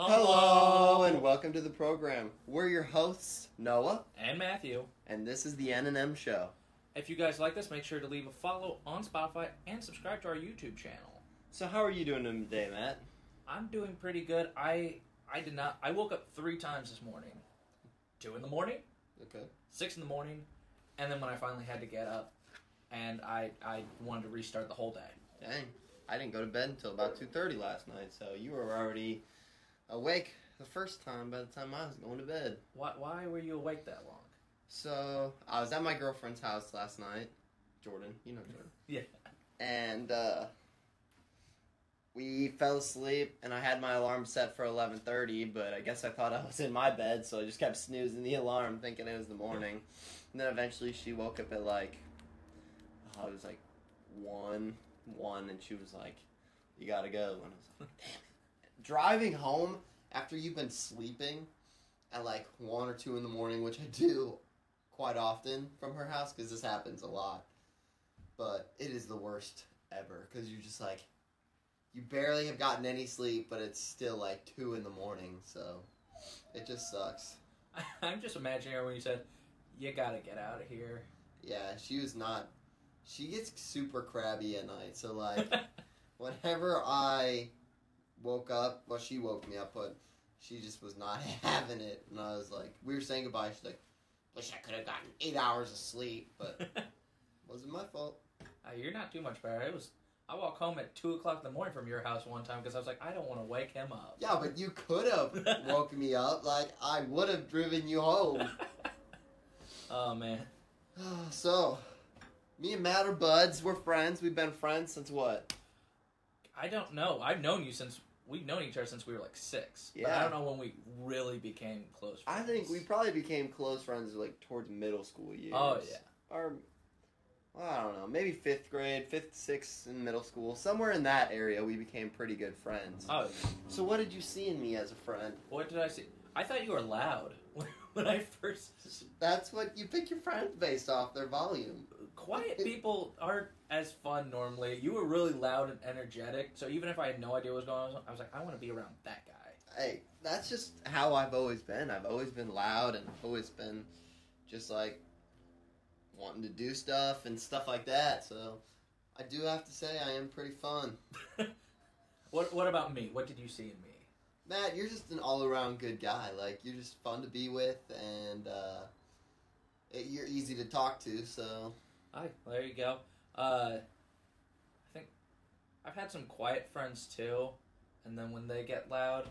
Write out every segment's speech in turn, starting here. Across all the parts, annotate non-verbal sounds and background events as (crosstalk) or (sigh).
Hello and welcome to the program. We're your hosts, Noah, and Matthew. and this is the N&M show. If you guys like this, make sure to leave a follow on Spotify and subscribe to our YouTube channel. So how are you doing today, Matt? I'm doing pretty good. I I did not. I woke up three times this morning. Two in the morning, Okay. six in the morning, and then when I finally had to get up, and I I wanted to restart the whole day. Dang. I didn't go to bed until about 2:30 last night, so you were already awake the first time by the time I was going to bed. Why why were you awake that long? So, I was at my girlfriend's house last night, Jordan, you know Jordan. (laughs) Yeah. and uh, we fell asleep and i had my alarm set for 11.30 but i guess i thought i was in my bed so i just kept snoozing the alarm thinking it was the morning and then eventually she woke up at like oh, it was like 1 1 and she was like you gotta go and i was like damn it driving home after you've been sleeping at like 1 or 2 in the morning which i do quite often from her house because this happens a lot but it is the worst ever because you're just like you barely have gotten any sleep but it's still like two in the morning so it just sucks (laughs) I'm just imagining her when you said, "You gotta get out of here." yeah she was not she gets super crabby at night so like (laughs) whenever i woke up well she woke me up but she just was not (laughs) having it and i was like we were saying goodbye she's like wish i could have gotten eight hours of sleep but (laughs) wasn't my fault Uh, you're not too much better. It was. I walked home at two o'clock in the morning from your house one time because I was like, I don't want to wake him up. yeah but you could have (laughs) woke me up like i would have driven you home oh man. (sighs) so, me and Matt are buds. We're friends. We've been friends since what? I don't know. I've known you since we've known each other since we were like six. But Yeah. I don't know when we really became close. friends. I think we probably became close friends like towards middle school years. Oh yeah. Or, well, I don't know, maybe fifth grade, fifth, sixth in middle school. Somewhere in that area, we became pretty good friends. Oh, So, what did you see in me as a friend? what did I see? I thought you were loud (laughs) when I first. That's what you pick your friends based off their volume. Quiet people aren't as fun normally. You were really loud and energetic. So even if I had no idea what was going on, I was like, I want to be around that guy. Hey, that's just how I've always been. I've always been loud and I've always been just like wanting to do stuff and stuff like that. So I do have to say I am pretty fun. (laughs) (laughs) what What about me? What did you see in me? Matt, you're just an all around good guy. Like you're just fun to be with and uh, it, you're easy to talk to. So Hi, there you go. Uh, I think I've had some quiet friends too, and then when they get loud,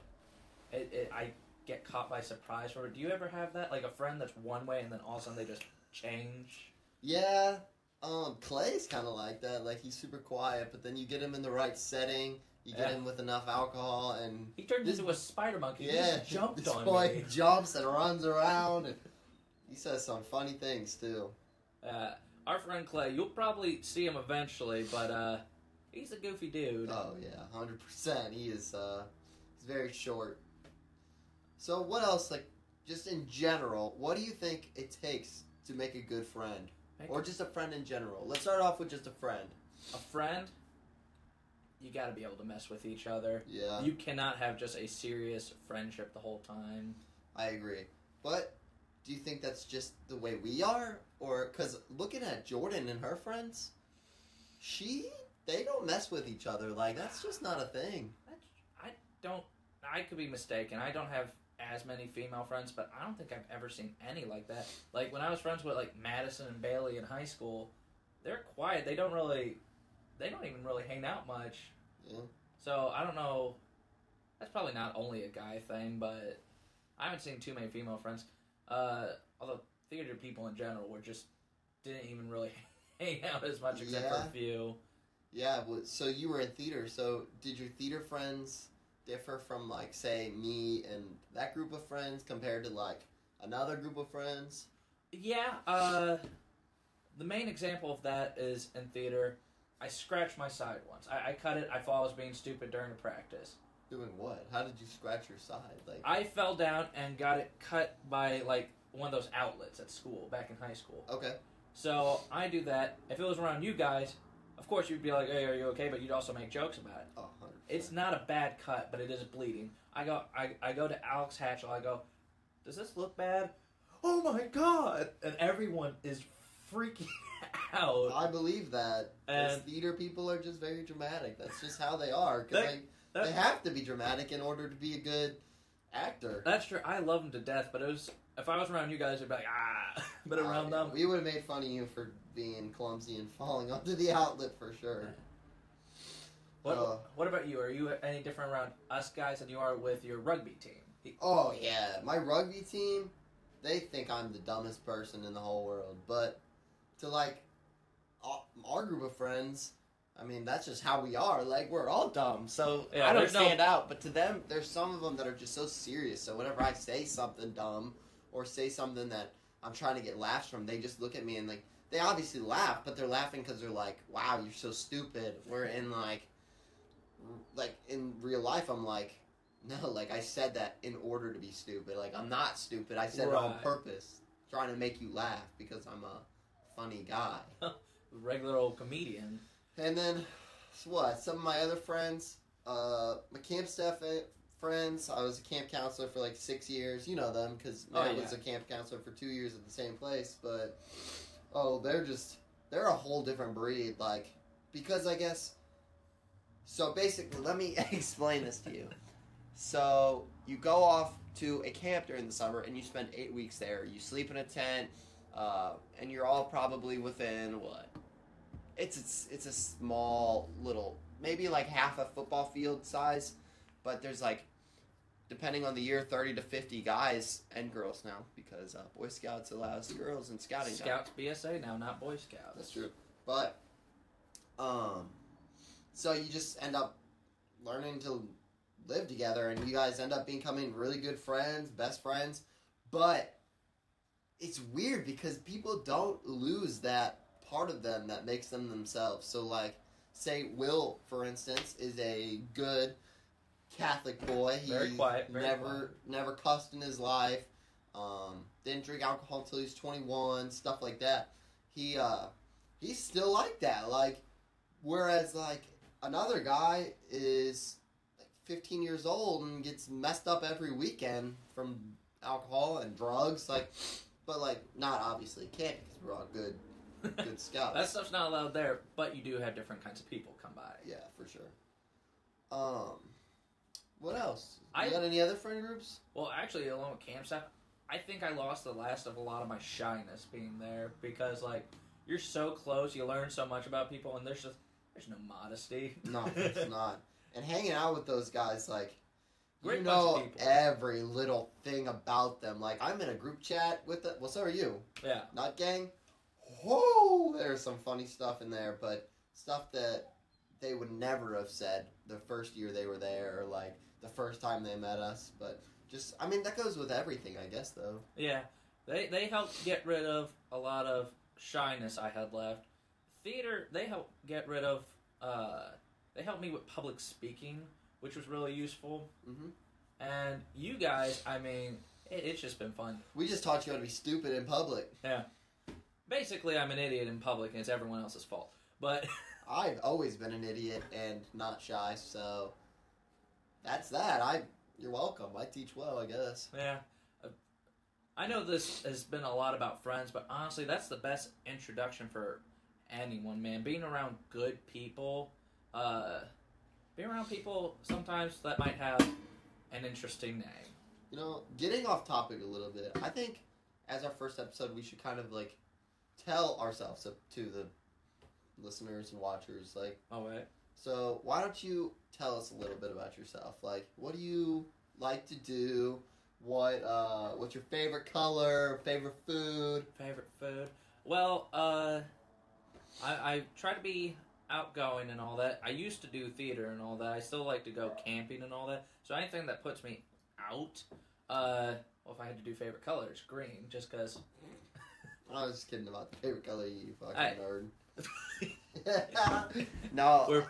it, it I get caught by surprise. Or do you ever have that, like a friend that's one way and then all of a sudden they just change? yeah, um, Clay's kind of like that. Like he's super quiet, but then you get him in the right setting. You get Yeah. him with enough alcohol and He turned This- into a spider monkey. He Yeah, just jumped this on boy me. jumps and runs around, and he says some funny things too. Uh, our friend Clay, you'll probably see him eventually, but uh, he's a goofy dude. Oh yeah, hundred percent. He is. uh He's very short. So what else? Like, just in general, what do you think it takes to make a good friend, Make or just a friend in general? Let's start off with just a friend. a friend, you got to be able to mess with each other. Yeah, You cannot have just a serious friendship the whole time. I agree. But do you think that's just the way we are, or because looking at Jordan and her friends, she they don't mess with each other. Like that's just not a thing. I don't. I could be mistaken. I don't have as many female friends, but I don't think I've ever seen any like that. Like when I was friends with like Madison and Bailey in high school, they're quiet. They don't really. They don't even really hang out much. Yeah. So I don't know. That's probably not only a guy thing, but I haven't seen too many female friends. Uh, although theater people in general were just didn't even really (laughs) hang out as much except for Yeah. a few. Yeah, well, so you were in theater. So did your theater friends differ from like say me and that group of friends compared to like another group of friends? Yeah, uh, the main example of that is in theater. I scratched my side once. I, I cut it. I thought I was being stupid during a practice. Doing what? How did you scratch your side? Like I fell down and got it cut by like one of those outlets at school back in high school. okay, So I do that. If it was around you guys, of course you'd be like, "Hey, are you okay?" But you'd also make jokes about it. oh, 100%. It's not a bad cut, but it is bleeding. I go, I, I go to Alex Hatchell. I go, does this look bad? Oh my god! And everyone is freaking (laughs) out. I believe that. And- theater people are just very dramatic. That's just how they are. Because That- they, they have to be dramatic in order to be a good actor. That's true. I love them to death, but it was if I was around you guys, I'd be like ah. (laughs) But around Uh, them, We would have made fun of you for being clumsy and falling onto the outlet for sure. what uh, what about you? Are you any different around us guys than you are with your rugby team? Oh yeah, my rugby team, they think I'm the dumbest person in the whole world. But to like our- group of friends, I mean that's just how we are. Like we're all dumb, so Yeah, I don't there's no- stand out. But to them, there's some of them that are just so serious. So whenever I say something dumb or say something that I'm trying to get laughs from, they just look at me and like they obviously laugh, but they're laughing because they're like, "Wow, you're so stupid." We're in like, like in real life, I'm like. (laughs) No, like I said that in order to be stupid. Like I'm not stupid. I said it on purpose, trying to make you laugh because I'm a funny guy. (laughs) Regular old comedian. And then, so what? Some of my other friends, uh, my camp staff eh, friends. I was a camp counselor for like six years. You know them because Oh, yeah. was a camp counselor for two years at the same place. But oh, they're just they're a whole different breed. Like because I guess. So basically, let me (laughs) explain this to you. So you go off to a camp during the summer and you spend eight weeks there. You sleep in a tent, uh, and you're all probably within what? It's it's it's a small little, maybe like half a football field size, but there's like, depending on the year, thirty to fifty guys and girls now because uh, Boy Scouts allows girls in scouting. Scouts BSA now, not Boy Scouts. That's true. But um so you just end up learning to live together and you guys end up becoming really good friends, best friends. But it's weird because people don't lose that part of them that makes them themselves. So like say Will for instance is a good Catholic boy. He Very quiet, very never quiet. never cussed in his life. Um, didn't drink alcohol until he was 21, stuff like that. He uh he's still like that. Like whereas like another guy is like 15 years old and gets messed up every weekend from alcohol and drugs like but like not obviously can't because we're all good (laughs) good scouts. that stuff's not allowed there, but you do have different kinds of people come by. yeah, for sure. Um what else? You I- got any other friend groups? Well, actually, along with camp stuff, I think I lost the last of a lot of my shyness being there because, like, you're so close, you learn so much about people, and there's just there's no modesty. No, (laughs) it's not. And hanging out with those guys, like, Great you know people. every little thing about them. Like, I'm in a group chat with the. Well, so are you. Yeah. Not gang. Whoa, there's some funny stuff in there, but stuff that they would never have said the first year they were there, or like the first time they met us. But just, I mean, that goes with everything, I guess, though. Yeah, they they helped get rid of a lot of shyness I had left. Theater, they helped get rid of. Uh, they helped me with public speaking, which was really useful. Mhm. And you guys, I mean, it, it's just been fun. We just taught you how to be stupid in public. Yeah. Basically, I'm an idiot in public, and it's everyone else's fault. But (laughs) I've always been an idiot and not shy, so that's that. I you're welcome. I teach well, I guess. yeah, I know this has been a lot about friends, but honestly, that's the best introduction for anyone, man. Being around good people, uh, being around people sometimes that might have an interesting name. You know, getting off topic a little bit. I think as our first episode, we should kind of like tell ourselves to, to the listeners and watchers. Like, Oh wait, so why don't you tell us a little bit about yourself? Like, what do you like to do? What uh, what's your favorite color? Favorite food? favorite food? Well, uh, I I try to be outgoing and all that. I used to do theater and all that. I still like to go camping and all that. So anything that puts me out, uh, well, if I had to do favorite colors, green, just because. (laughs) I was just kidding about the favorite color, you fucking I- nerd. (laughs) (laughs) no. We're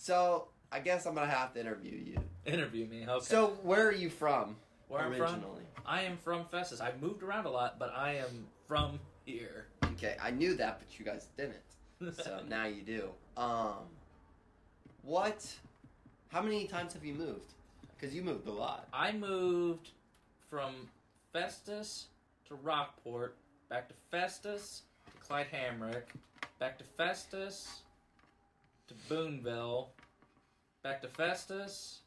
So I guess I'm gonna have to interview you. interview me. Okay. So where are you from? where I'm from? I am from Festus. I've moved around a lot, but I am from here. Okay, I knew that, but you guys didn't. (laughs) So now you do. Um, what? How many times have you moved? Because you moved a lot. I moved from Festus to Rockport, back to Festus to Clyde Hamrick, back to Festus to Boonville, back to Festus.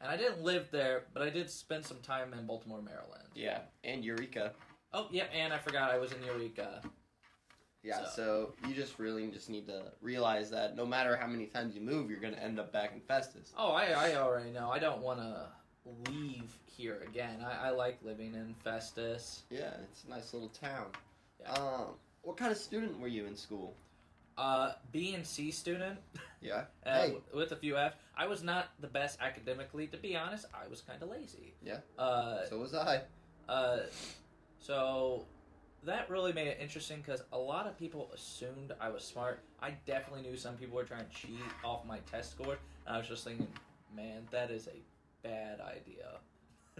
And I didn't live there, but I did spend some time in Baltimore, Maryland. Yeah, and Eureka. Oh, yeah, and I forgot I was in Eureka. Yeah, So- so. you just really just need to realize that no matter how many times you move, you're gonna end up back in Festus. Oh, I, I already know. I don't want to leave here again. I, I like living in Festus. Yeah, it's a nice little town. Yeah. Um, what kind of student were you in school? Uh, B and C student. Yeah. (laughs) Uh, Hey. w- with a few F. I was not the best academically, to be honest. I was kind of lazy. Yeah. Uh, So was I. uh, so that really made it interesting because a lot of people assumed I was smart. I definitely knew some people were trying to cheat off my test score. And I was just thinking, man, that is a bad idea.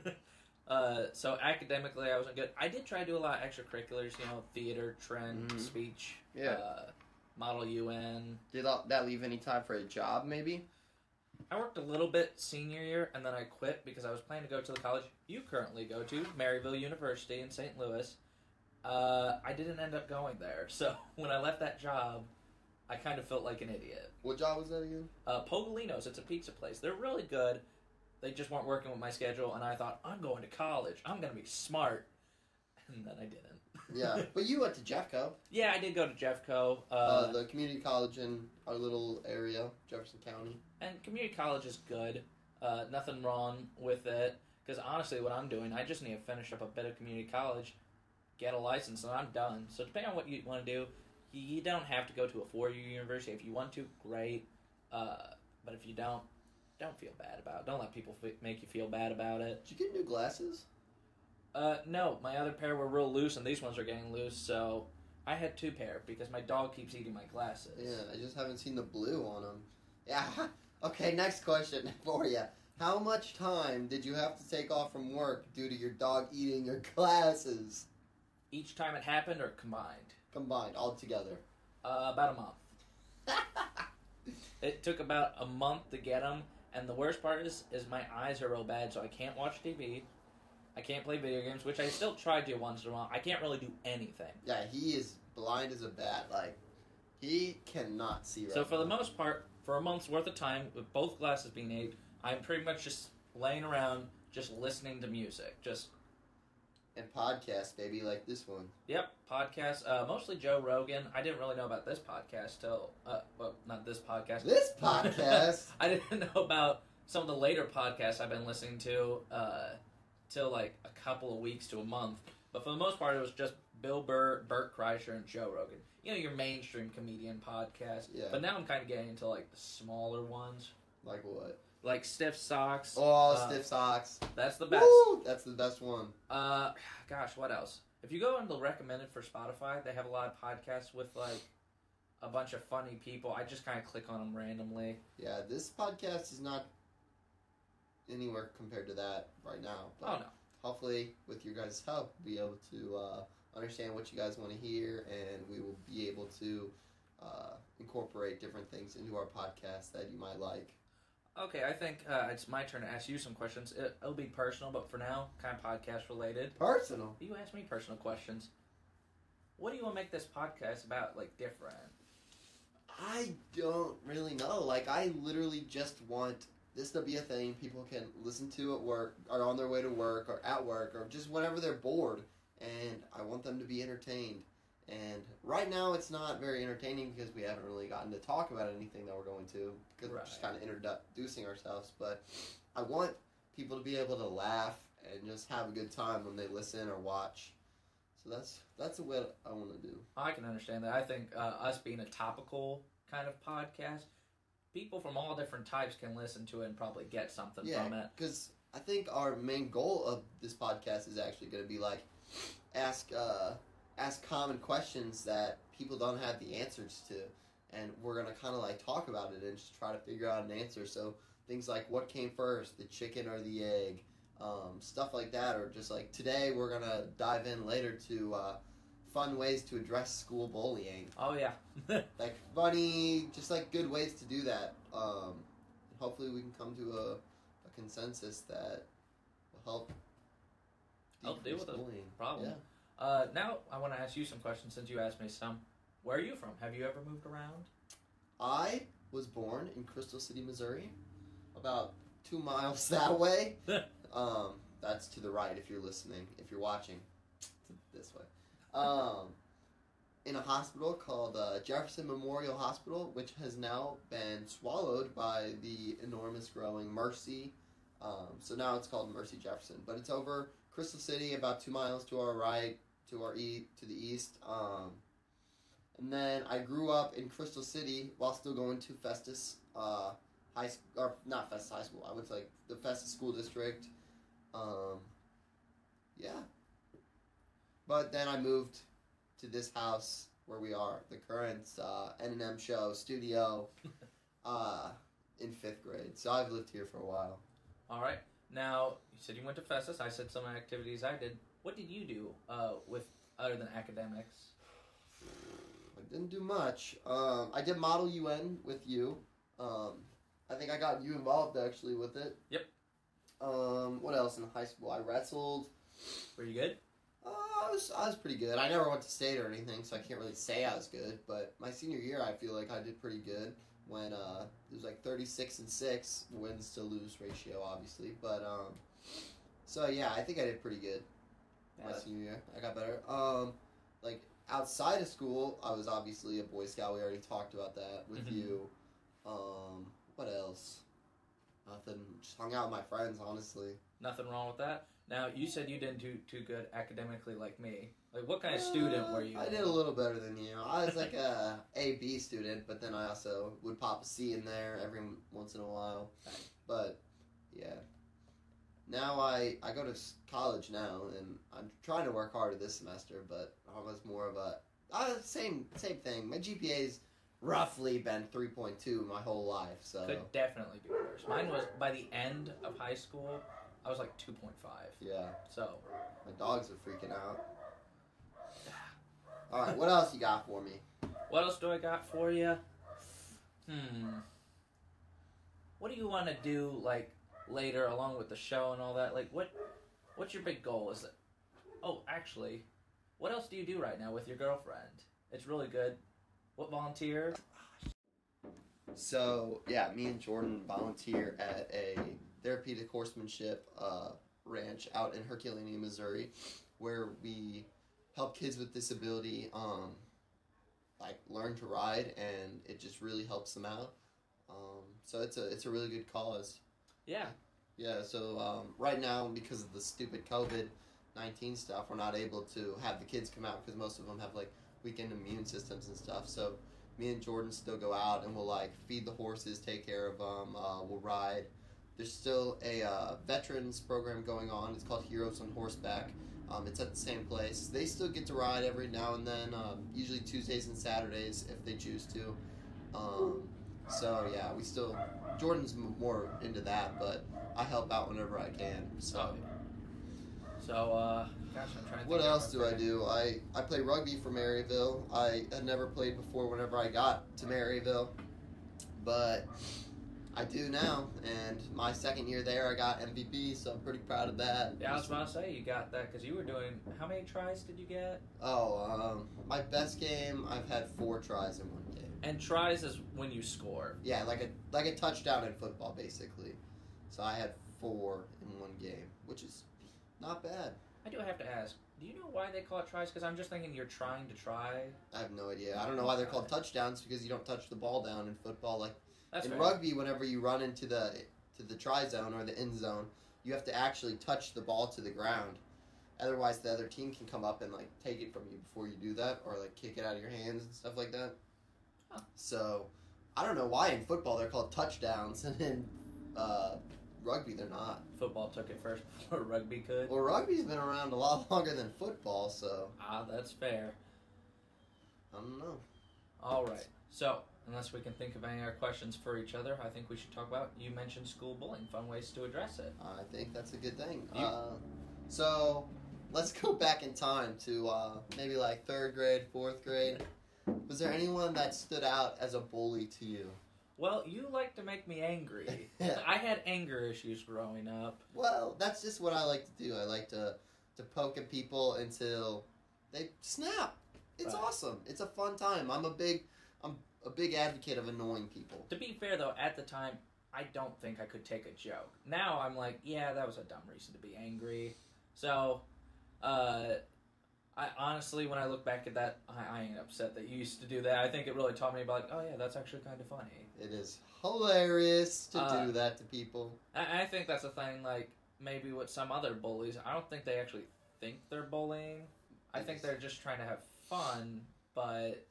(laughs) uh, so academically, I wasn't good. I did try to do a lot of extracurriculars, you know, theater, trend, Mhm. speech, Yeah. uh, model UN, Did that leave any time for a job? Maybe. I worked a little bit senior year and then I quit because I was planning to go to the college you currently go to, Maryville University in St. Louis. Uh, I didn't end up going there, (laughs) so when I left that job, I kind of felt like an idiot. What job was that again? Uh, Pogolinos, it's a pizza place. They're really good. They just weren't working with my schedule, and I thought I'm going to college. I'm going to be smart, (laughs) and then I didn't. Yeah, but you went to Jeffco, yeah, I did go to Jeffco. Uh, uh, the community college in our little area, Jefferson County. And community college is good. Uh, nothing wrong with it. Because honestly, what I'm doing, I just need to finish up a bit of community college, get a license, and I'm done. So depending on what you want to do, you don't have to go to a four-year university. If you want to, great. Uh, but if you don't, don't feel bad about it. Don't let people f- make you feel bad about it. Did you get new glasses? Uh, no, my other pair were real loose, and these ones are getting loose. So I had two pair because my dog keeps eating my glasses. Yeah, I just haven't seen the blue on them. Yeah. (laughs) Okay, next question (laughs) for you. How much time did you have to take off from work due to your dog eating your glasses? Each time it happened, or combined, Combined, all together. uh, about a month. (laughs) It took about a month to get them, and the worst part is, is my eyes are real bad, so I can't watch TV. I can't play video games, which I still try to once in a while. I can't really do anything. yeah, he is blind as a bat. Like, he cannot see right So for the most part, for a month's worth of time, with both glasses being ate, I'm pretty much just laying around, just listening to music. Just And podcasts, baby, like this one. yep, podcasts. Uh, mostly Joe Rogan. I didn't really know about this podcast till, uh, well, not this podcast. This (laughs) podcast? I didn't know about some of the later podcasts I've been listening to uh, till like a couple of weeks to a month. But for the most part, it was just Bill Burr, Bert Kreischer, and Joe Rogan. You know, your mainstream comedian podcast. Yeah. But now I'm kind of getting into like the smaller ones, like what? like Stiff Socks. Oh, Uh, Stiff Socks. That's the best. Woo! That's the best one. Uh, gosh, what else? If you go into recommended for Spotify, they have a lot of podcasts with like a bunch of funny people. I just kind of click on them randomly. Yeah, this podcast is not anywhere compared to that right now. But Oh no. hopefully, with your guys' help, we'll be able to uh, understand what you guys want to hear, and we will be able to uh, incorporate different things into our podcast that you might like. Okay, I think uh, it's my turn to ask you some questions. It, it'll be personal, but for now, kind of podcast related. Personal. You ask me personal questions. What do you want to make this podcast about, like different? I don't really know. Like, I literally just want this to be a thing people can listen to at work, or on their way to work, or at work, or just whenever they're bored. And I want them to be entertained. And right now, it's not very entertaining because we haven't really gotten to talk about anything that we're going to because we're just kind of introducing ourselves. But I want people to be able to laugh and just have a good time when they listen or watch. So that's that's what I want to do. I can understand that. I think uh, us being a topical kind of podcast, people from all different types can listen to it and probably get something Yeah. from it. because I think our main goal of this podcast is actually going to be like ask uh, ask common questions that people don't have the answers to, and we're gonna kind of like talk about it and just try to figure out an answer. So things like what came first, the chicken or the egg, um, stuff like that, or just like today we're gonna dive in later to uh, fun ways to address school bullying, Oh yeah. (laughs) like funny, just like good ways to do that. Um, hopefully we can come to a, a consensus that will help Help deal with the bullying. problem. Yeah. Uh, now I want to ask you some questions since you asked me some. Where are you from? Have you ever moved around? I was born in Crystal City, Missouri, about two miles (laughs) that way. (laughs) um, that's to the right if you're listening. If you're watching, this way. Um, in a hospital called uh, Jefferson Memorial Hospital, which has now been swallowed by the enormous growing Mercy. Um, so now it's called Mercy Jefferson, but it's over Crystal City, about two miles to our right, to our e to the east. Um, and then I grew up in Crystal City while still going to Festus uh, High School, or not Festus High School. I went to like the Festus School District. Um, yeah. But then I moved to this house where we are, the current uh, N&M show studio, (laughs) uh, in fifth grade. So I've lived here for a while. All right. Now you said you went to Festus. I said some activities I did. What did you do uh, with other than academics? I didn't do much. Um, I did Model UN with you. Um, I think I got you involved actually with it. Yep. Um, what else in high school? I wrestled. Were you good? I was I was pretty good. I never went to state or anything, so I can't really say I was good. But my senior year, I feel like I did pretty good. When uh, it was like thirty six and six wins to lose ratio, obviously. But um, so yeah, I think I did pretty good my senior year. I got better. Um, like outside of school, I was obviously a Boy Scout. We already talked about that with Mhm. you. Um, what else? Nothing. Just hung out with my friends, honestly. Nothing wrong with that. Now you said you didn't do too good academically like me. Like what kind of student were you? Uh, I did a little better than you. I was like a (laughs) A B student, but then I also would pop a C in there every once in a while. But yeah, now I I go to college now, and I'm trying to work harder this semester. But I was more of a uh, same same thing. My GPA's roughly been three point two my whole life, so Could definitely be worse. Mine was by the end of high school. I was like two point five. yeah. So My dogs are freaking out. All right, what else you got for me? what else do I got for you? Hmm. What do you want to do like later, along with the show and all that? Like what? What's your big goal? Is it? Oh, actually, what else do you do right now with your girlfriend? It's really good. What volunteer? So yeah, me and Jordan volunteer at a therapeutic horsemanship uh, ranch out in Herculaneum, Missouri, where we help kids with disability um, like learn to ride, and it just really helps them out. Um, so it's a it's a really good cause. Yeah. Yeah. So um, right now, because of the stupid COVID nineteen stuff, we're not able to have the kids come out because most of them have like weakened immune systems and stuff. So me and Jordan still go out and we'll like feed the horses, take care of them. Uh, we'll ride. There's still a uh, veterans program going on. It's called Heroes on Horseback. Um, it's at the same place. They still get to ride every now and then, um, usually Tuesdays and Saturdays if they choose to. Um, so yeah, we still Jordan's m- more into that, but I help out whenever I can. So So, uh, gosh, I'm trying to. what think else of do I do? I I play rugby for Maryville. I had never played before whenever I got to Maryville, but I do now. And my second year there, I got MVP, so I'm pretty proud of that. Yeah, I was about to say you got that because you were doing. How many tries did you get? Oh, um, my best game, I've had four tries in one game. And tries is when you score. Yeah, like a like a touchdown in football, basically. So I had four in one game, which is not bad. I do have to ask. Do you know why they call it tries? Because I'm just thinking you're trying to try. I have no idea. I don't know why they're called touchdowns because you don't touch the ball down in football. Like That's in fair. rugby, whenever you run into the to the try zone or the end zone, you have to actually touch the ball to the ground. Otherwise, the other team can come up and like take it from you before you do that, or like kick it out of your hands and stuff like that. Huh. So, I don't know why in football they're called touchdowns, and in uh, rugby they're not. Football took it first before rugby could. Well, rugby's been around a lot (laughs) longer than football, so Ah, that's fair. I don't know. All right. So, unless we can think of any other questions for each other, I think we should talk about. You mentioned school bullying, fun ways to address it. I think that's a good thing. Uh, so let's go (laughs) back in time to uh, maybe like third grade, fourth grade. Was there anyone that stood out as a bully to you? Well, you like to make me angry. (laughs) I had anger issues growing up. Well, that's just what I like to do. I like to to poke at people until they snap. It's Right. awesome. It's a fun time. I'm a big a big advocate of annoying people. To be fair, though, at the time, I don't think I could take a joke. Now I'm like, yeah, that was a dumb reason to be angry. So, uh, I honestly, when I look back at that, I, I ain't upset that you used to do that. I think it really taught me about, like, oh yeah, that's actually kind of funny. It is hilarious to Uh, do that to people. I, I think that's a thing. Like maybe with some other bullies, I don't think they actually think they're bullying. I think they're just trying to have fun, but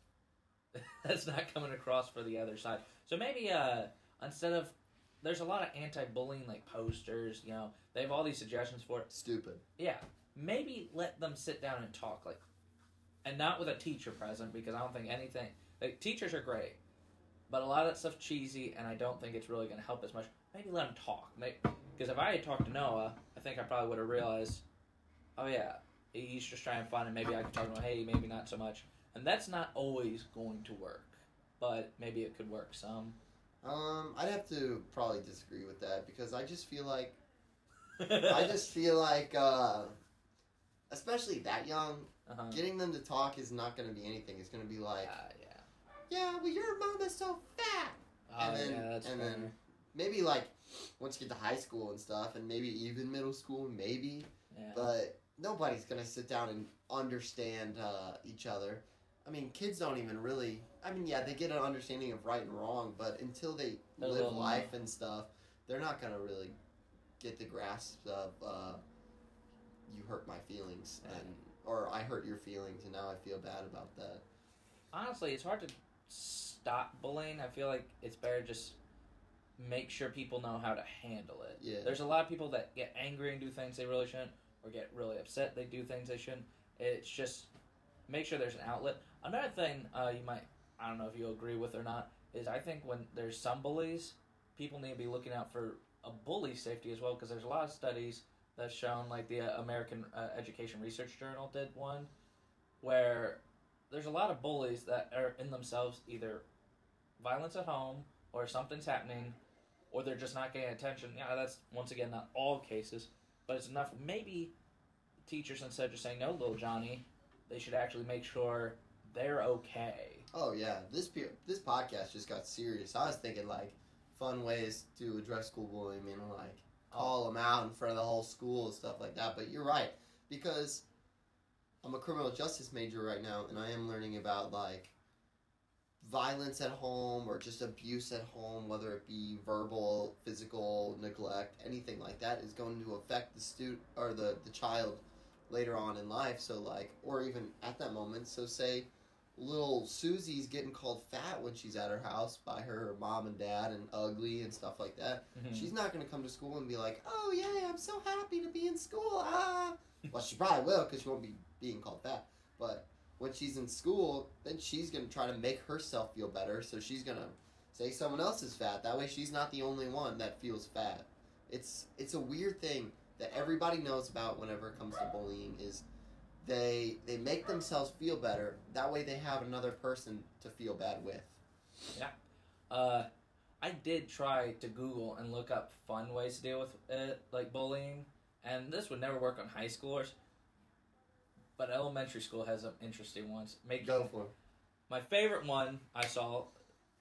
(laughs) that's not coming across for the other side. So maybe uh, instead of there's a lot of anti-bullying like posters, you know, they have all these suggestions for it. Stupid. Yeah, maybe let them sit down and talk, like, and not with a teacher present because I don't think anything. Like teachers are great, but a lot of that stuff cheesy, and I don't think it's really going to help as much. Maybe let them talk, because if I had talked to Noah, I think I probably would have realized, oh yeah, he's just trying fun, and maybe I could talk to him. Hey, maybe not so much, and that's not always going to work, but maybe it could work some. Um, I'd have to probably disagree with that because I just feel like (laughs) I just feel like uh especially that young, uh-huh. getting them to talk is not gonna be anything. It's gonna be like, yeah, yeah. Yeah, well your mom is so fat Oh, And then- yeah, and then- maybe like once you get to high school and stuff and maybe even middle school, maybe. yeah. But nobody's gonna sit down and understand uh, each other. I mean, kids don't even really. I mean, yeah, they get an understanding of right and wrong, but until they They're live little life and stuff, they're not gonna really get the grasp of uh, you hurt my feelings Yeah. and or I hurt your feelings, and now I feel bad about that. honestly, it's hard to stop bullying. I feel like it's better just make sure people know how to handle it. Yeah. There's a lot of people that get angry and do things they really shouldn't, or get really upset they do things they shouldn't. It's just make sure there's an outlet. Another thing uh, you might, I don't know if you agree with or not, is I think when there's some bullies, people need to be looking out for a bully safety as well because there's a lot of studies that's shown, like the uh, American uh, Education Research Journal did one, where there's a lot of bullies that are in themselves either violence at home or something's happening or they're just not getting attention. Yeah, that's once again not all cases, but it's enough. Maybe teachers instead of just saying no, little Johnny, they should actually make sure they're okay. Oh yeah, this pe- this podcast just got serious. I was thinking like fun ways to address school bullying and like oh. call them out in front of the whole school and stuff like that. But you're right because I'm a criminal justice major right now, and I am learning about like violence at home or just abuse at home, whether it be verbal, physical, neglect, anything like that, is going to affect the student or the the child later on in life. So like, or even at that moment. So say little Susie's getting called fat when she's at her house by her mom and dad and ugly and stuff like that. Mhm. She's not going to come to school and be like, "Oh yeah, I'm so happy to be in school." Ah, well, she probably will because she won't be being called fat. But when she's in school, then she's going to try to make herself feel better. So she's going to say someone else is fat. That way, she's not the only one that feels fat. It's it's a weird thing that everybody knows about whenever it comes to bullying is they they make themselves feel better. That way, they have another person to feel bad with. Yeah. Uh, I did try to Google and look up fun ways to deal with it, like bullying, and this would never work on high schoolers. But elementary school has some interesting ones. Make Go for it. My favorite one I saw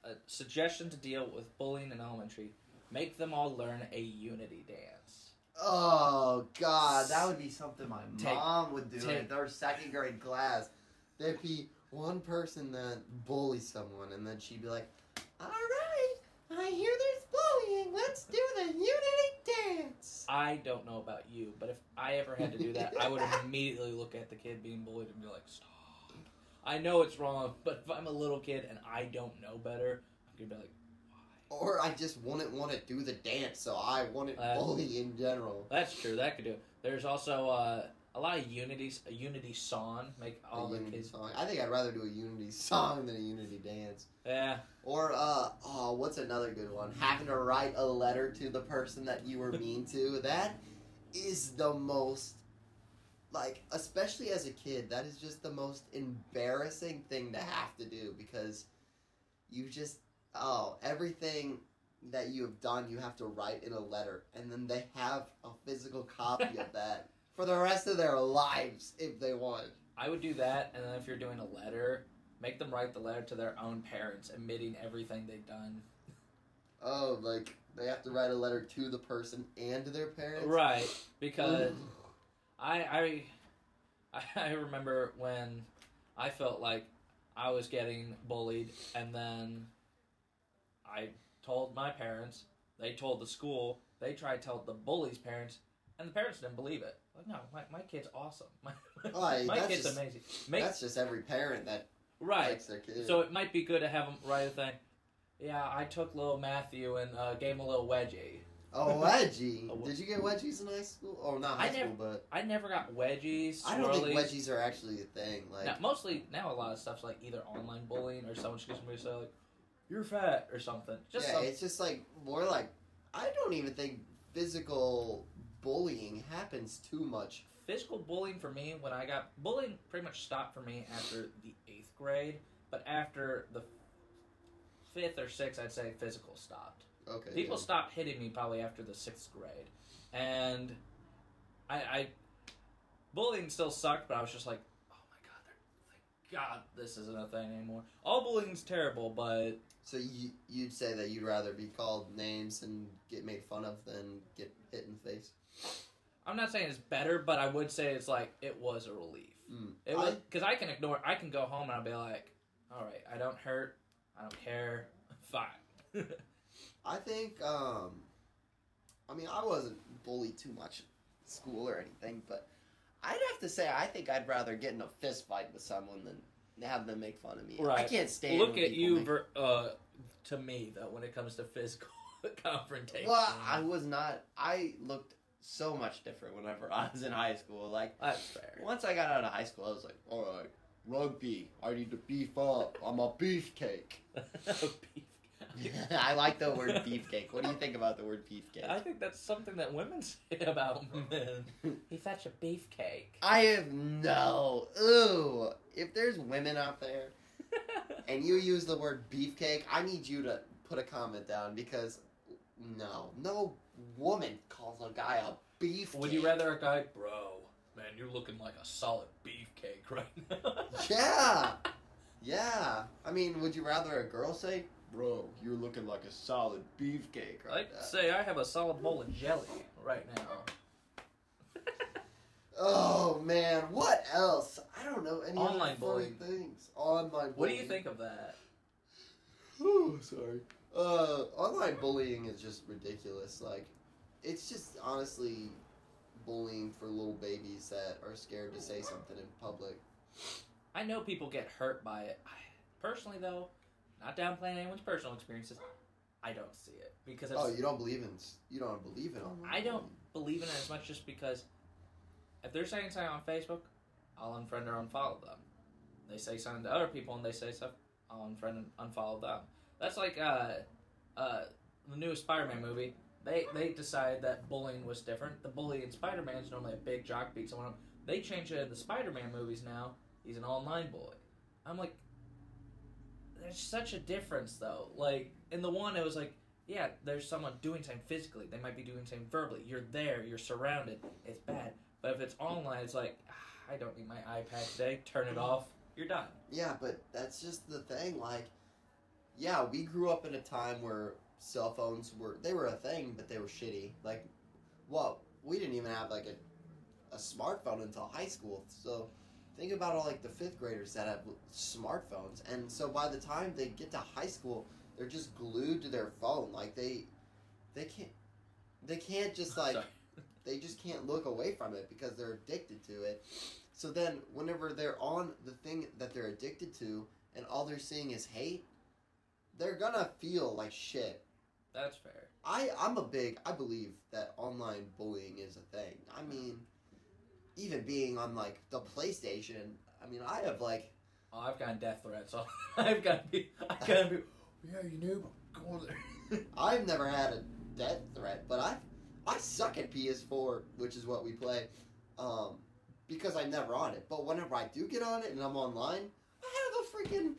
a suggestion to deal with bullying in elementary: make them all learn a unity dance. Oh God, that would be something my Take- mom would do take- in their second grade class. There'd be one person that bullies someone, and then she'd be like, "All right, I hear there's bullying. Let's do the unity dance." I don't know about you, but if I ever had to do that, I would (laughs) immediately look at the kid being bullied and be like, "Stop!" I know it's wrong, but if I'm a little kid and I don't know better, I'm gonna be like? Or I just wouldn't want to do the dance, so I wouldn't Uh, bully in general. That's true. That could do. it. There's also uh, a lot of unities. A unity song make all a the unity kids. song. I think I'd rather do a unity song than a unity dance. Yeah, Or uh oh, what's another good one? Having to write a letter to the person that you were mean to. (laughs) That is the most like especially as a kid, that is just the most embarrassing thing to have to do because you just oh, everything that you have done, you have to write in a letter, and then they have a physical copy of (laughs) that for the rest of their lives if they want. I would do that, and then if you're doing a letter, make them write the letter to their own parents, admitting everything they've done. Oh, like they have to write a letter to the person and to their parents. Right, because I I I- (laughs) I remember when I felt like I was getting bullied, and then I told my parents. They told the school. They tried to tell the bully's parents, and the parents didn't believe it. Like, no, my, my kid's awesome. (laughs) My, Right, my kid's just- amazing. Make, That's just every parent that right. likes their kid. So it might be good to have them write a thing. Yeah, I took little Matthew and uh, gave him a little wedgie. oh, wedgie. (laughs) Did you get wedgies in high school? Or not I high never- school, but I never got wedgies. I don't think wedgies are actually a thing. Like, Now, mostly now a lot of stuff's like either online bullying or someone just to say like, "You're fat" or something. Just yeah, it's just like more like I don't even think physical bullying happens too much. physical bullying for me when I got bullying pretty much stopped for me after the eighth grade, but after the fifth or sixth, I'd say physical stopped. Okay. People yeah. stopped hitting me probably after the sixth grade, and I, I bullying still sucked, but I was just like, oh my god, they're- thank God this isn't a thing anymore. All bullying's terrible, but So you you'd say that you'd rather be called names and get made fun of than get hit in the face. I'm not saying it's better, but I would say it's like it was a relief. Mm. It was because I, can ignore. I can go home and I'll be like, all right, I don't hurt, I don't care, (laughs) fine. (laughs) I think, um, I mean, I wasn't bullied too much in school or anything, but I'd have to say I think I'd rather get in a fist fight with someone than have them make fun of me. Right. I can't stand. Look at you, make- ver- uh, to me though, when it comes to physical (laughs) confrontation. Well, I was not. I looked so much different whenever (laughs) I was in high school. Like That's fair. once I got out of high school, I was like, all right, rugby. I need to beef up. I'm a beefcake. (laughs) Beef- (laughs) I like the word beefcake. What do you think about the word beefcake? I think that's something that women (laughs) say about men. (laughs) He's such a beefcake. I have no. Ooh. If there's women out there and you use the word beefcake, I need you to put a comment down because no, no woman calls a guy a beefcake. Would you rather a guy, bro? Man, you're looking like a solid beefcake right now. Yeah. Yeah. I mean, would you rather a girl say, "Bro, you're looking like a solid beefcake right I'd now"? say I have a solid bowl of jelly right now. Oh (laughs) man, what else? I don't know any Online other funny things. Online bullying. What do you think of that? Oh, sorry. Uh, online bullying is just ridiculous. Like, it's just honestly bullying for little babies that are scared to say something in public. I know people get hurt by it. I, personally, though, not downplaying anyone's personal experiences, I don't see it because it's, Oh, you don't believe in you don't believe in online. I don't believe in it as much just because if they're saying something on Facebook, I'll unfriend or unfollow them. They say something to other people and they say stuff, I'll unfriend and unfollow them. That's like uh, uh, the newest Spider-Man movie. They they decide that bullying was different. The bully in Spider-Man is normally a big jock beat someone up. They changed it in the Spider-Man movies now. He's an online bully. I'm like, there's such a difference though. Like in the one, it was like, yeah, there's someone doing something physically. They might be doing something verbally. You're there. You're surrounded. It's bad. But if it's online, it's like, "Ah, I don't need my iPad today. Turn it off. You're done. Yeah, but that's just the thing. Like, yeah, we grew up in a time where cell phones were they were a thing, but they were shitty. Like, well, we didn't even have like a a smartphone until high school. So think about all like the fifth graders that have smartphones, and so by the time they get to high school, they're just glued to their phone. Like they they can't they can't just like (laughs) they just can't look away from it because they're addicted to it. So then, whenever they're on the thing that they're addicted to, and all they're seeing is hate, they're gonna feel like shit. That's fair. I I'm a big I believe that online bullying is a thing. I mean, even being on like the PlayStation, I mean, I have like Oh, I've gotten death threats. So (laughs) I've got to be. I've got to be. Yeah, you knew. Go on there. (laughs) I've never had a death threat, but I I suck at PS4, which is what we play, um, because I'm never on it. But whenever I do get on it and I'm online, I have a freaking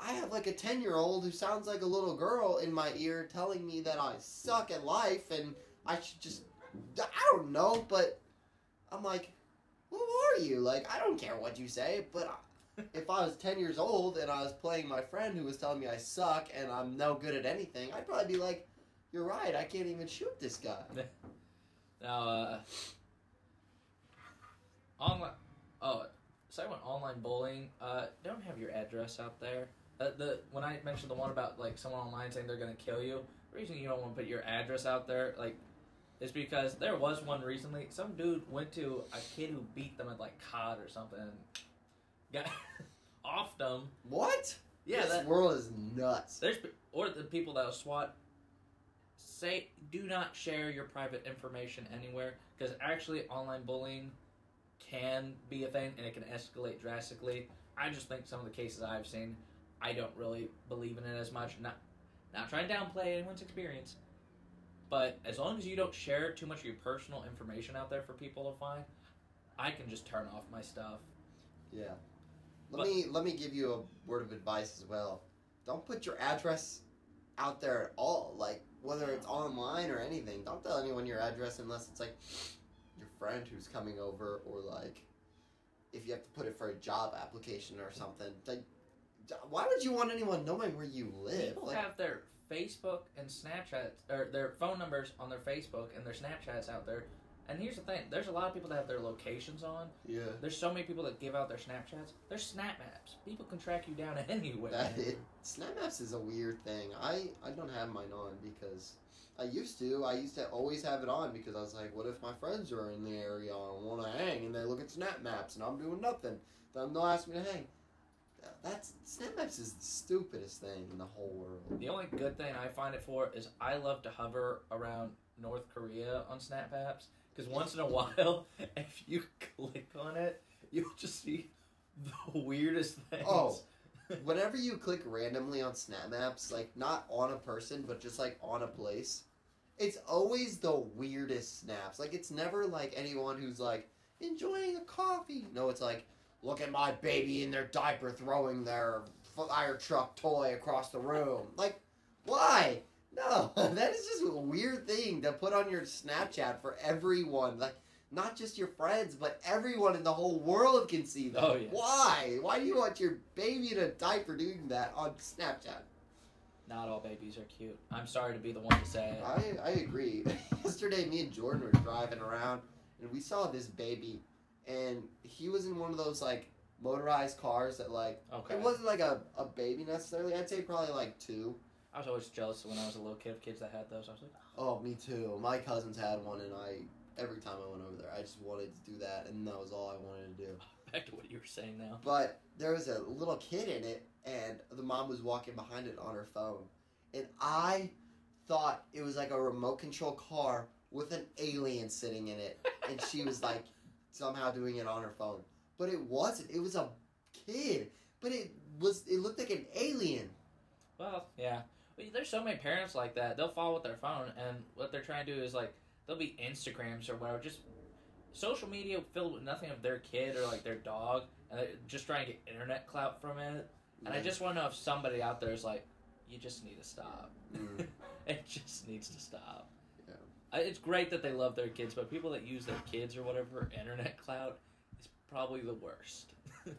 I have like a 10 year old who sounds like a little girl in my ear telling me that I suck at life and I should just. I don't know, but I'm like, who are you? Like, I don't care what you say, but I- (laughs) if I was 10 years old and I was playing my friend who was telling me I suck and I'm no good at anything, I'd probably be like, you're right, I can't even shoot this guy. (laughs) Now, uh, online. Oh, second one, online bowling. Uh, don't have your address out there. Uh, the when I mentioned the one about like someone online saying they're gonna kill you, the reason you don't want to put your address out there, like, is because there was one recently. Some dude went to a kid who beat them at like COD or something, and got (laughs) off them. What? Yeah, this that, world is nuts. there's or the people that will SWAT say do not share your private information anywhere because actually online bullying can be a thing and it can escalate drastically. I just think some of the cases I've seen, I don't really believe in it as much. Not not trying to downplay anyone's experience, but as long as you don't share too much of your personal information out there for people to find, I can just turn off my stuff. Yeah. Let But- me let me give you a word of advice as well. Don't put your address out there at all. Like whether it's online or anything. Don't tell anyone your address unless it's like your friend who's coming over or like if you have to put it for a job application or something. Like why would you want anyone knowing where you live? People Like have their Facebook and Snapchat or their phone numbers on their Facebook and their Snapchats out there. And here's the thing: there's a lot of people that have their locations on. yeah. There's so many people that give out their Snapchats. There's Snap Maps. People can track you down (laughs) anywhere. That it, Snap Maps is a weird thing. I I don't have mine on because I used to. I used to always have it on because I was like, what if my friends are in the area and want to hang and they look at Snap Maps and I'm doing nothing? Then they'll ask me to hang. That's Snap Maps is the stupidest thing in the whole world. The only good thing I find it for is I love to hover around North Korea on Snap Maps because once in a (laughs) while, (laughs) if you click on it, you'll just see the weirdest things. Oh. (laughs) Whenever you click randomly on Snap Maps, like not on a person but just like on a place, it's always the weirdest snaps. Like it's never like anyone who's like enjoying a coffee. No, it's like look at my baby in their diaper throwing their fire truck toy across the room. Like why? No, (laughs) that is just a weird thing to put on your Snapchat for everyone. Like not just your friends, but everyone in the whole world can see that. Oh, yeah. Why? Why do you want your baby in a diaper doing that on Snapchat? Not all babies are cute. I'm sorry to be the one to say it. I, I agree. (laughs) Yesterday, me and Jordan were driving around, and we saw this baby, and he was in one of those like motorized cars that like Okay. it wasn't like a, a baby necessarily. I'd say probably like two. I was always jealous when I was a little kid of kids that had those. I was like, oh. oh, me too. My cousins had one, and I every time I went over there, I just wanted to do that, and that was all I wanted to do. (laughs) back to what you were saying now. But there was a little kid in it, and the mom was walking behind it on her phone. And I thought it was like a remote control car with an alien sitting in it. And she was like somehow doing it on her phone. But it wasn't. It was a kid. But it was it looked like an alien. Well, yeah. Well, There's so many parents like that. They'll follow with their phone, and what they're trying to do is like they'll be Instagrams or whatever, just social media filled with nothing of their kid or like their dog, and they're just trying to get internet clout from it. And I just want to know if somebody out there is like, you just need to stop. Mm. (laughs) it just needs to stop. It's great that they love their kids, but people that use their kids or whatever internet clout is probably the worst. yeah.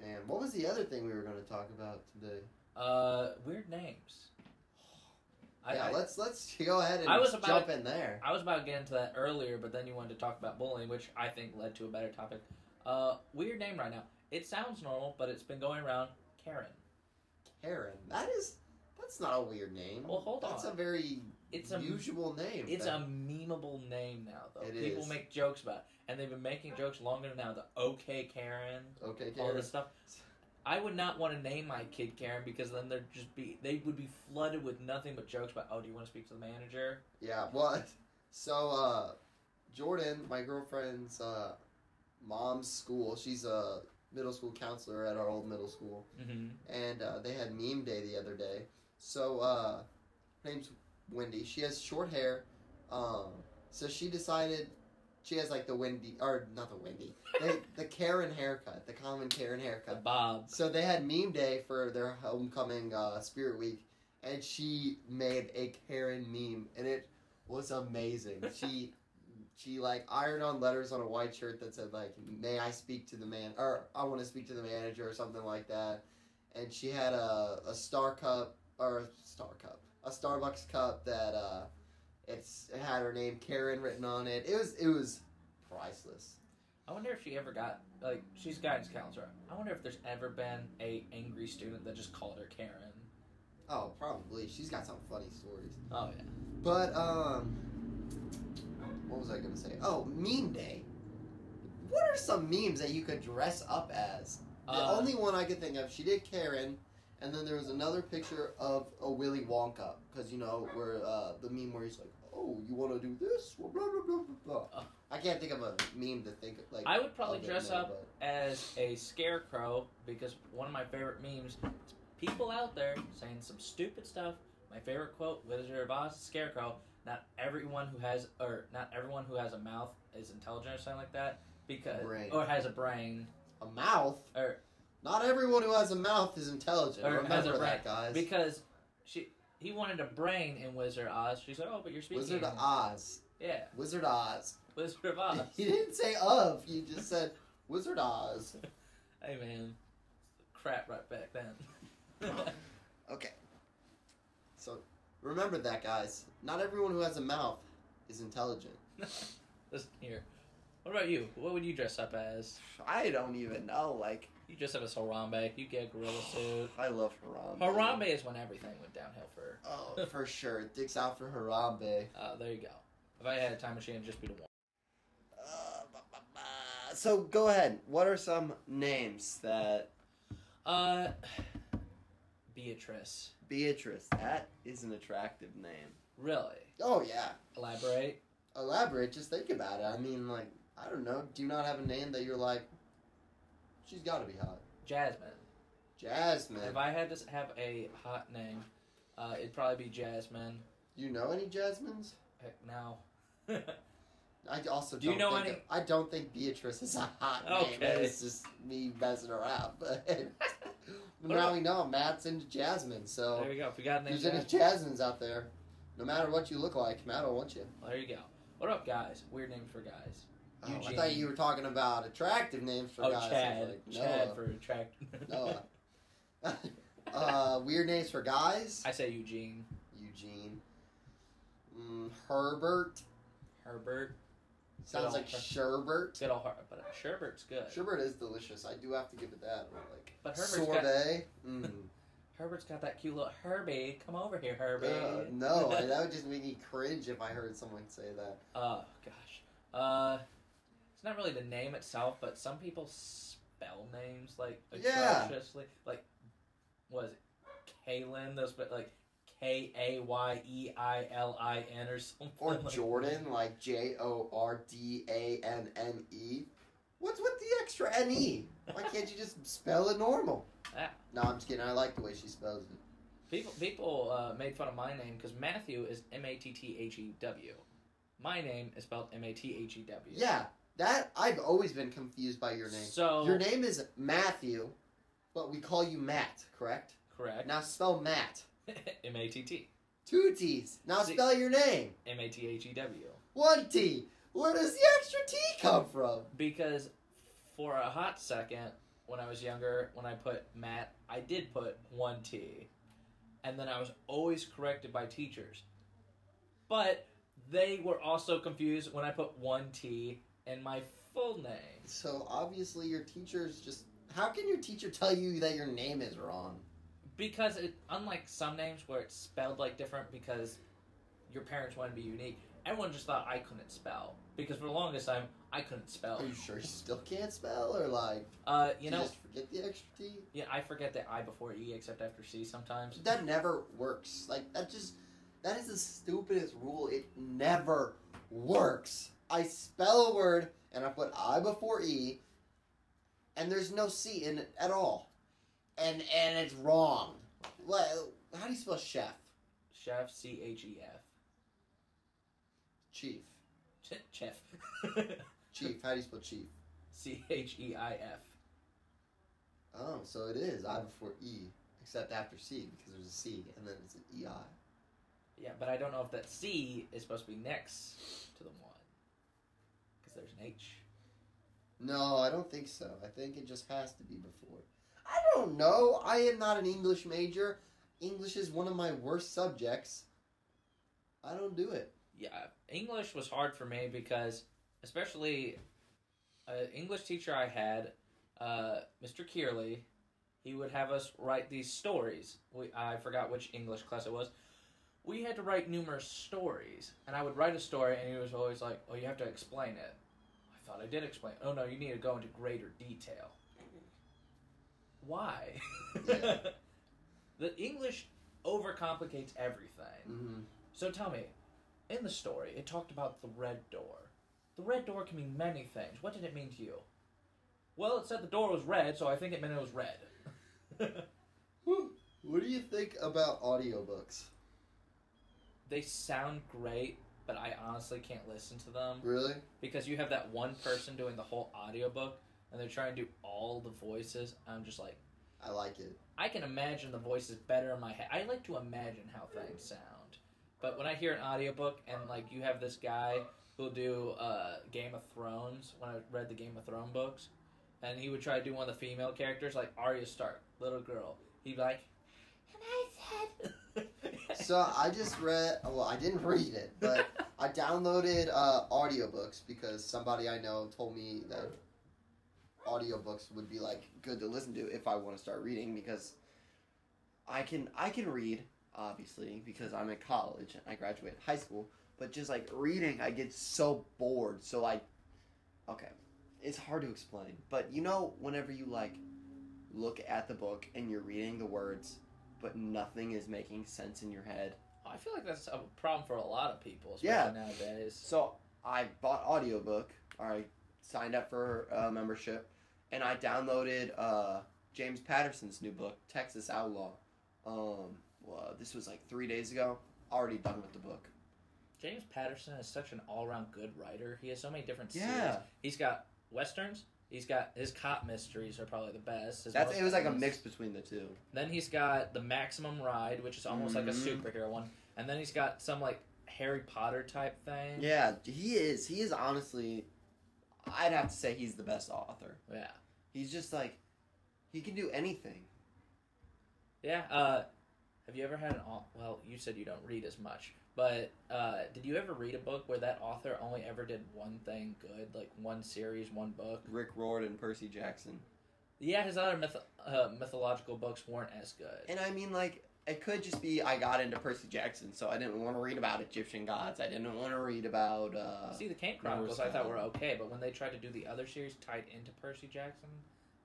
(laughs) Man, what was the other thing we were going to talk about today? uh, weird names. Yeah, I, let's let's go ahead and I was about- jump in there. I was about to get into that earlier, but then you wanted to talk about bullying, which I think led to a better topic. Uh, weird name right now. It sounds normal, but it's been going around. Karen. Karen. That is that's not a weird name. Well, hold that's on. That's a very It's a usual name. it's That- a memeable name now, though. It People is. make jokes about, it, and they've been making jokes longer than now. The OK Karen, okay, Karen, all this stuff. I would not want to name my kid Karen because then they'd just be they would be flooded with nothing but jokes about. Oh, do you want to speak to the manager? Yeah. Well, so uh, Jordan, my girlfriend's uh, mom's school. She's a middle school counselor at our old middle school. Mm-hmm. and uh, they had meme day the other day. So uh, her name's Wendy. She has short hair, um, so she decided she has like the Wendy or not the Wendy, (laughs) the, the Karen haircut, the common Karen The haircut. Bob. So they had meme day for their homecoming uh, Spirit Week, and she made a Karen meme, and it was amazing. (laughs) She she like ironed on letters on a white shirt that said like "May I speak to the man?" or "I want to speak to the manager" or something like that. And she had a a star cup or a star cup, a Starbucks cup that uh, it's it had her name Karen written on it. It was it was priceless. I wonder if she ever got like she's guidance counselor. I wonder if there's ever been a angry student that just called her Karen. Oh, probably. She's got some funny stories. Oh yeah. But um, what was I gonna say? Oh, meme day. What are some memes that you could dress up as? The Uh, only one I could think of, she did Karen, and then there was another picture of a Willy Wonka, because you know where uh, the meme where he's like, "Oh, you want to do this?" Well, blah blah blah. Oh. I can't think of a meme to think of, like. I would probably dress now, up as a scarecrow because one of my favorite memes is people out there saying some stupid stuff. My favorite quote, Wizard of Oz, scarecrow. Not everyone who has or not everyone who has a mouth is intelligent or something like that. Because Brain. or has a brain a mouth. or Not everyone who has a mouth is intelligent. Or has Remember a brain. that, guys. because she he wanted a brain in Wizard of Oz. She's like, oh, but you're speaking. Wizard of Oz. Yeah, Wizard Oz. Wizard of Oz. (laughs) You didn't say of. You just said Wizard Oz. (laughs) hey man, crap right back then. (laughs) Okay. So remember that, guys. Not everyone who has a mouth is intelligent. Listen here. What about you? What would you dress up as? I don't even know. Like You just up as Harambe. You get a gorilla suit. (sighs) I love Harambe. Harambe is when everything went downhill for. her. Oh, (laughs) for sure. Dicks out for Harambe. Uh, there you go. If I had a time machine, it'd just be the one. Uh. So go ahead. What are some names that Uh, (sighs) Beatrice. Beatrice? That is an attractive name. Really? Oh yeah. Elaborate. Elaborate. Just think about it. I mean, like I don't know. Do you not have a name that you're like? She's got to be hot. Jasmine. Jasmine. If I had to have a hot name, uh, it'd probably be Jasmine. you know any Jasmines? Heck, no. (laughs) I also Do you don't know think any- I don't think Beatrice is a hot name. Okay. It's just me messing around. (laughs) But now we know Matt's into Jasmine. So there you go. If you got a if name, there's any Jasmine, Jasmines out there, no matter what you look like, Matt will want you. well, there you go. What up, guys? Weird name for guys. Oh, I thought you were talking about attractive names for oh, guys. Chad. like, Chad for attract. Noah. uh, weird names for guys. I say Eugene. Eugene. Mm, Herbert. Herbert. Sounds like old Sherbert. Good old Her- but Sherbert's good. Sherbert is delicious. I do have to give it that. But like But Herbert's got- sorbet. Mm. (laughs) Herbert's got that cute little Herbie. Come over here, Herbie. Uh, no, (laughs) that would just make me cringe if I heard someone say that. Oh gosh. Uh, it's not really the name itself, but some people spell names like Yeah. atrociously. Like, what is it? Kaylin. Those, but like K A Y E I L I N or (laughs) something. Or like Jordan, like J O R D A N N E. What's with the extra N E? Why can't you just spell it normal? Yeah. No, I'm just kidding. I like the way she spells it. People people uh, made fun of my name because Matthew is M A T T H E W. My name is spelled M A T H E W. Yeah, that I've always been confused by your name. So Your name is Matthew, but we call you Matt, correct? correct. Now spell Matt. (laughs) M A T T Two T's. Now spell your name. M A T H E W. One T. Where does the extra T come from? Because for a hot second, when I was younger, when I put Matt, I did put one T. And then I was always corrected by teachers. But they were also confused when I put one T in my full name. So obviously your teacher's just. How can your teacher tell you that your name is wrong? Because it, unlike some names where it's spelled like different because your parents want to be unique, everyone just thought I couldn't spell. Because for the longest time, I couldn't spell. Are you sure you still can't spell, or like Uh, you know, just forget the extra T? yeah, I forget the I before E except after C sometimes. That never works. Like that just that is the stupidest rule. It never works. I spell a word and I put I before E and there's no C in it at all. And and it's wrong. Like, how do you spell chef? Chef C H E F. Chief. Chef. (laughs) Chief. How do you spell chief? C H E I F. Oh, so it is I before E, except after C because there's a C and then it's an E I. Yeah, but I don't know if that C is supposed to be next to the one. There's an H. No, I don't think so. I think it just has to be before. I don't know. I am not an English major. English is one of my worst subjects. I don't do it. Yeah, English was hard for me because, especially, an English teacher I had, uh, Mr. Kearley, he would have us write these stories. We, I forgot which English class it was. We had to write numerous stories, and I would write a story, and he was always like, "Oh, you have to explain it." I thought I did explain. Oh no, you need to go into greater detail. Why? Yeah. (laughs) the English overcomplicates everything. Mm-hmm. So tell me, in the story, it talked about the red door. The red door can mean many things. What did it mean to you? Well, it said the door was red, so I think it meant it was red. (laughs) What do you think about audiobooks? they sound great, but I honestly can't listen to them Really? because you have that one person doing the whole audiobook and they're trying to do all the voices. I'm just like, I like it. I can imagine the voices better in my head. I like to imagine how things sound. But when I hear an audiobook and like you have this guy who'll do uh, Game of Thrones, when I read the Game of Thrones books, and he would try to do one of the female characters, like Arya Stark, little girl. He'd be like, and I said. So I just read. Well, I didn't (laughs) read it, but (laughs) I downloaded uh, audiobooks because somebody I know told me that audiobooks would be like good to listen to if I want to start reading because I can I can read obviously because I'm in college and I graduated high school, but just like reading I get so bored. So I, okay, it's hard to explain, but you know whenever you like look at the book and you're reading the words but nothing is making sense in your head. I feel like that's a problem for a lot of people, especially Yeah. nowadays. So I bought audiobook, or I signed up for a membership, and I downloaded uh, James Patterson's new book, Texas Outlaw. Um, well, this was like three days ago. Already done with the book. James Patterson is such an all-around good writer. He has so many different series. Yeah. He's got westerns. He's got his cop mysteries are probably the best. His That's most it was like a famous. mix between the two. Then he's got the Maximum Ride, which is almost like a Mhm. superhero one. And then he's got some like Harry Potter type thing. Yeah, he is. He is honestly. I'd have to say he's the best author. Yeah. He's just like, he can do anything. Yeah. Uh, have you ever had an au- well? You said you don't read as much, but uh, did you ever read a book where that author only ever did one thing good, like one series, one book? Rick Riordan, and Percy Jackson. Yeah, his other myth- uh, mythological books weren't as good. And I mean, like, it could just be I got into Percy Jackson, so I didn't want to read about Egyptian gods. I didn't want to read about. Uh, See, the Kane Chronicles I thought were okay, but when they tried to do the other series tied into Percy Jackson,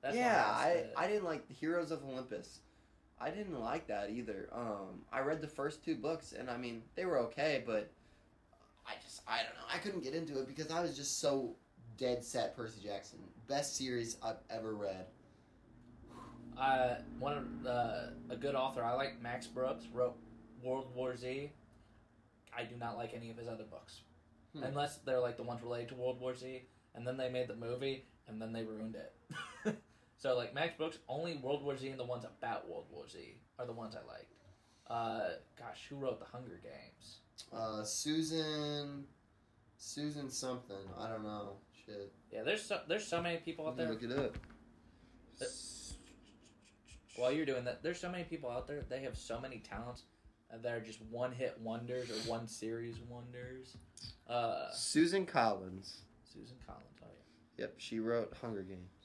that's yeah, I. I didn't like the Heroes of Olympus. I didn't like that either. Um, I read the first two books, and I mean, they were okay, but I just, I don't know. I couldn't get into it because I was just so dead set Percy Jackson. Best series I've ever read. Uh, one of uh, a good author I like, Max Brooks, wrote World War Z. I do not like any of his other books, Hmm. unless they're like the ones related to World War Z. And then they made the movie, and then they ruined it. (laughs) so like Max Brooks, only World War Z and the ones about World War Z are the ones I liked. Uh, gosh, who wrote the Hunger Games? Uh, Susan, Susan something. I don't know. Shit. Yeah, there's so there's so many people out there. Look it up. While you're doing that, there's so many people out there. They have so many talents that are just one hit wonders or one series wonders. Uh, Susan Collins. Susan Collins, oh yeah. Yep, she wrote Hunger Games.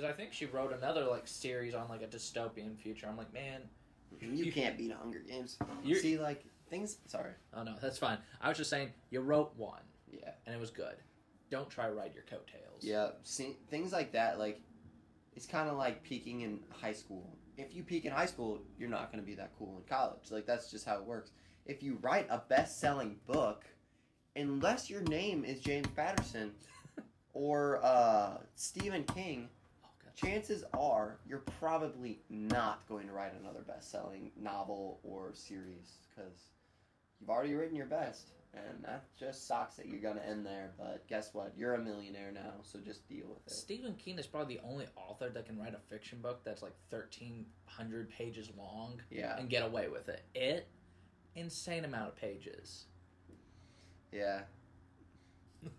Because I think she wrote another like series on like a dystopian future. I'm like, man, You can't beat Hunger Games. you're. See, like things. Sorry. oh no, that's fine. I was just saying you wrote one Yeah. and it was good. Don't try to ride your coattails. Yeah. See, things like that. Like, it's kind of like peaking in high school. If you peak in high school, you're not going to be that cool in college. Like that's just how it works. If you write a best-selling book, unless your name is James Patterson (laughs) or uh, Stephen King. Chances are you're probably not going to write another best-selling novel or series because you've already written your best and that just sucks that you're gonna end there. But guess what? You're a millionaire now, so just deal with it. Stephen King is probably the only author that can write a fiction book that's like thirteen hundred pages long Yeah, and get away with it. It insane amount of pages. yeah. (laughs)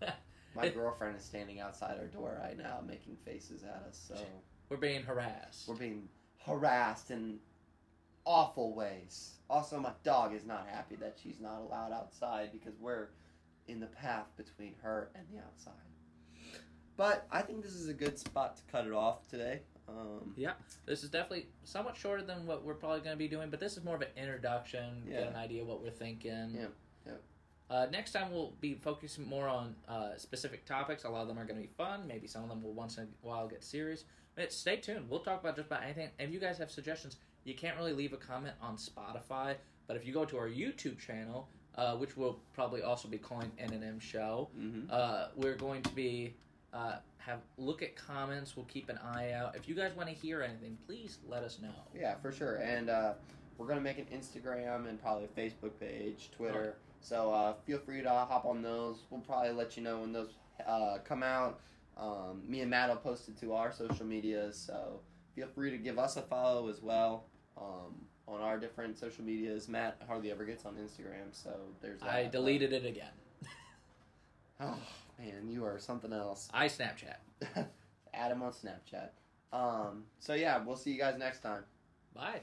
My girlfriend is standing outside our door right now, making faces at us. So We're being harassed. we're being harassed in awful ways. Also, my dog is not happy that she's not allowed outside because we're in the path between her and the outside. But I think this is a good spot to cut it off today. Um, yeah, This is definitely somewhat shorter than what we're probably going to be doing, but this is more of an introduction, get an idea what we're thinking. Yeah, yeah. Uh, next time we'll be focusing more on uh, specific topics. A lot of them are going to be fun. Maybe some of them will once in a while get serious. But stay tuned. We'll talk about just about anything. If you guys have suggestions, you can't really leave a comment on Spotify, but if you go to our YouTube channel, uh, which we'll probably also be calling N&M Show, mhm. uh, we're going to be uh, have look at comments. We'll keep an eye out. If you guys want to hear anything, please let us know. Yeah, for sure. And uh, we're gonna make an Instagram and probably a Facebook page, Twitter. So uh, feel free to hop on those. We'll probably let you know when those uh, come out. Um, me and Matt will post it to our social medias. So feel free to give us a follow as well um, on our different social medias. Matt hardly ever gets on Instagram, so there's. That. I deleted it again. (laughs) Oh man, you are something else. I Snapchat. (laughs) Add him on Snapchat. Um, so yeah, we'll see you guys next time. Bye.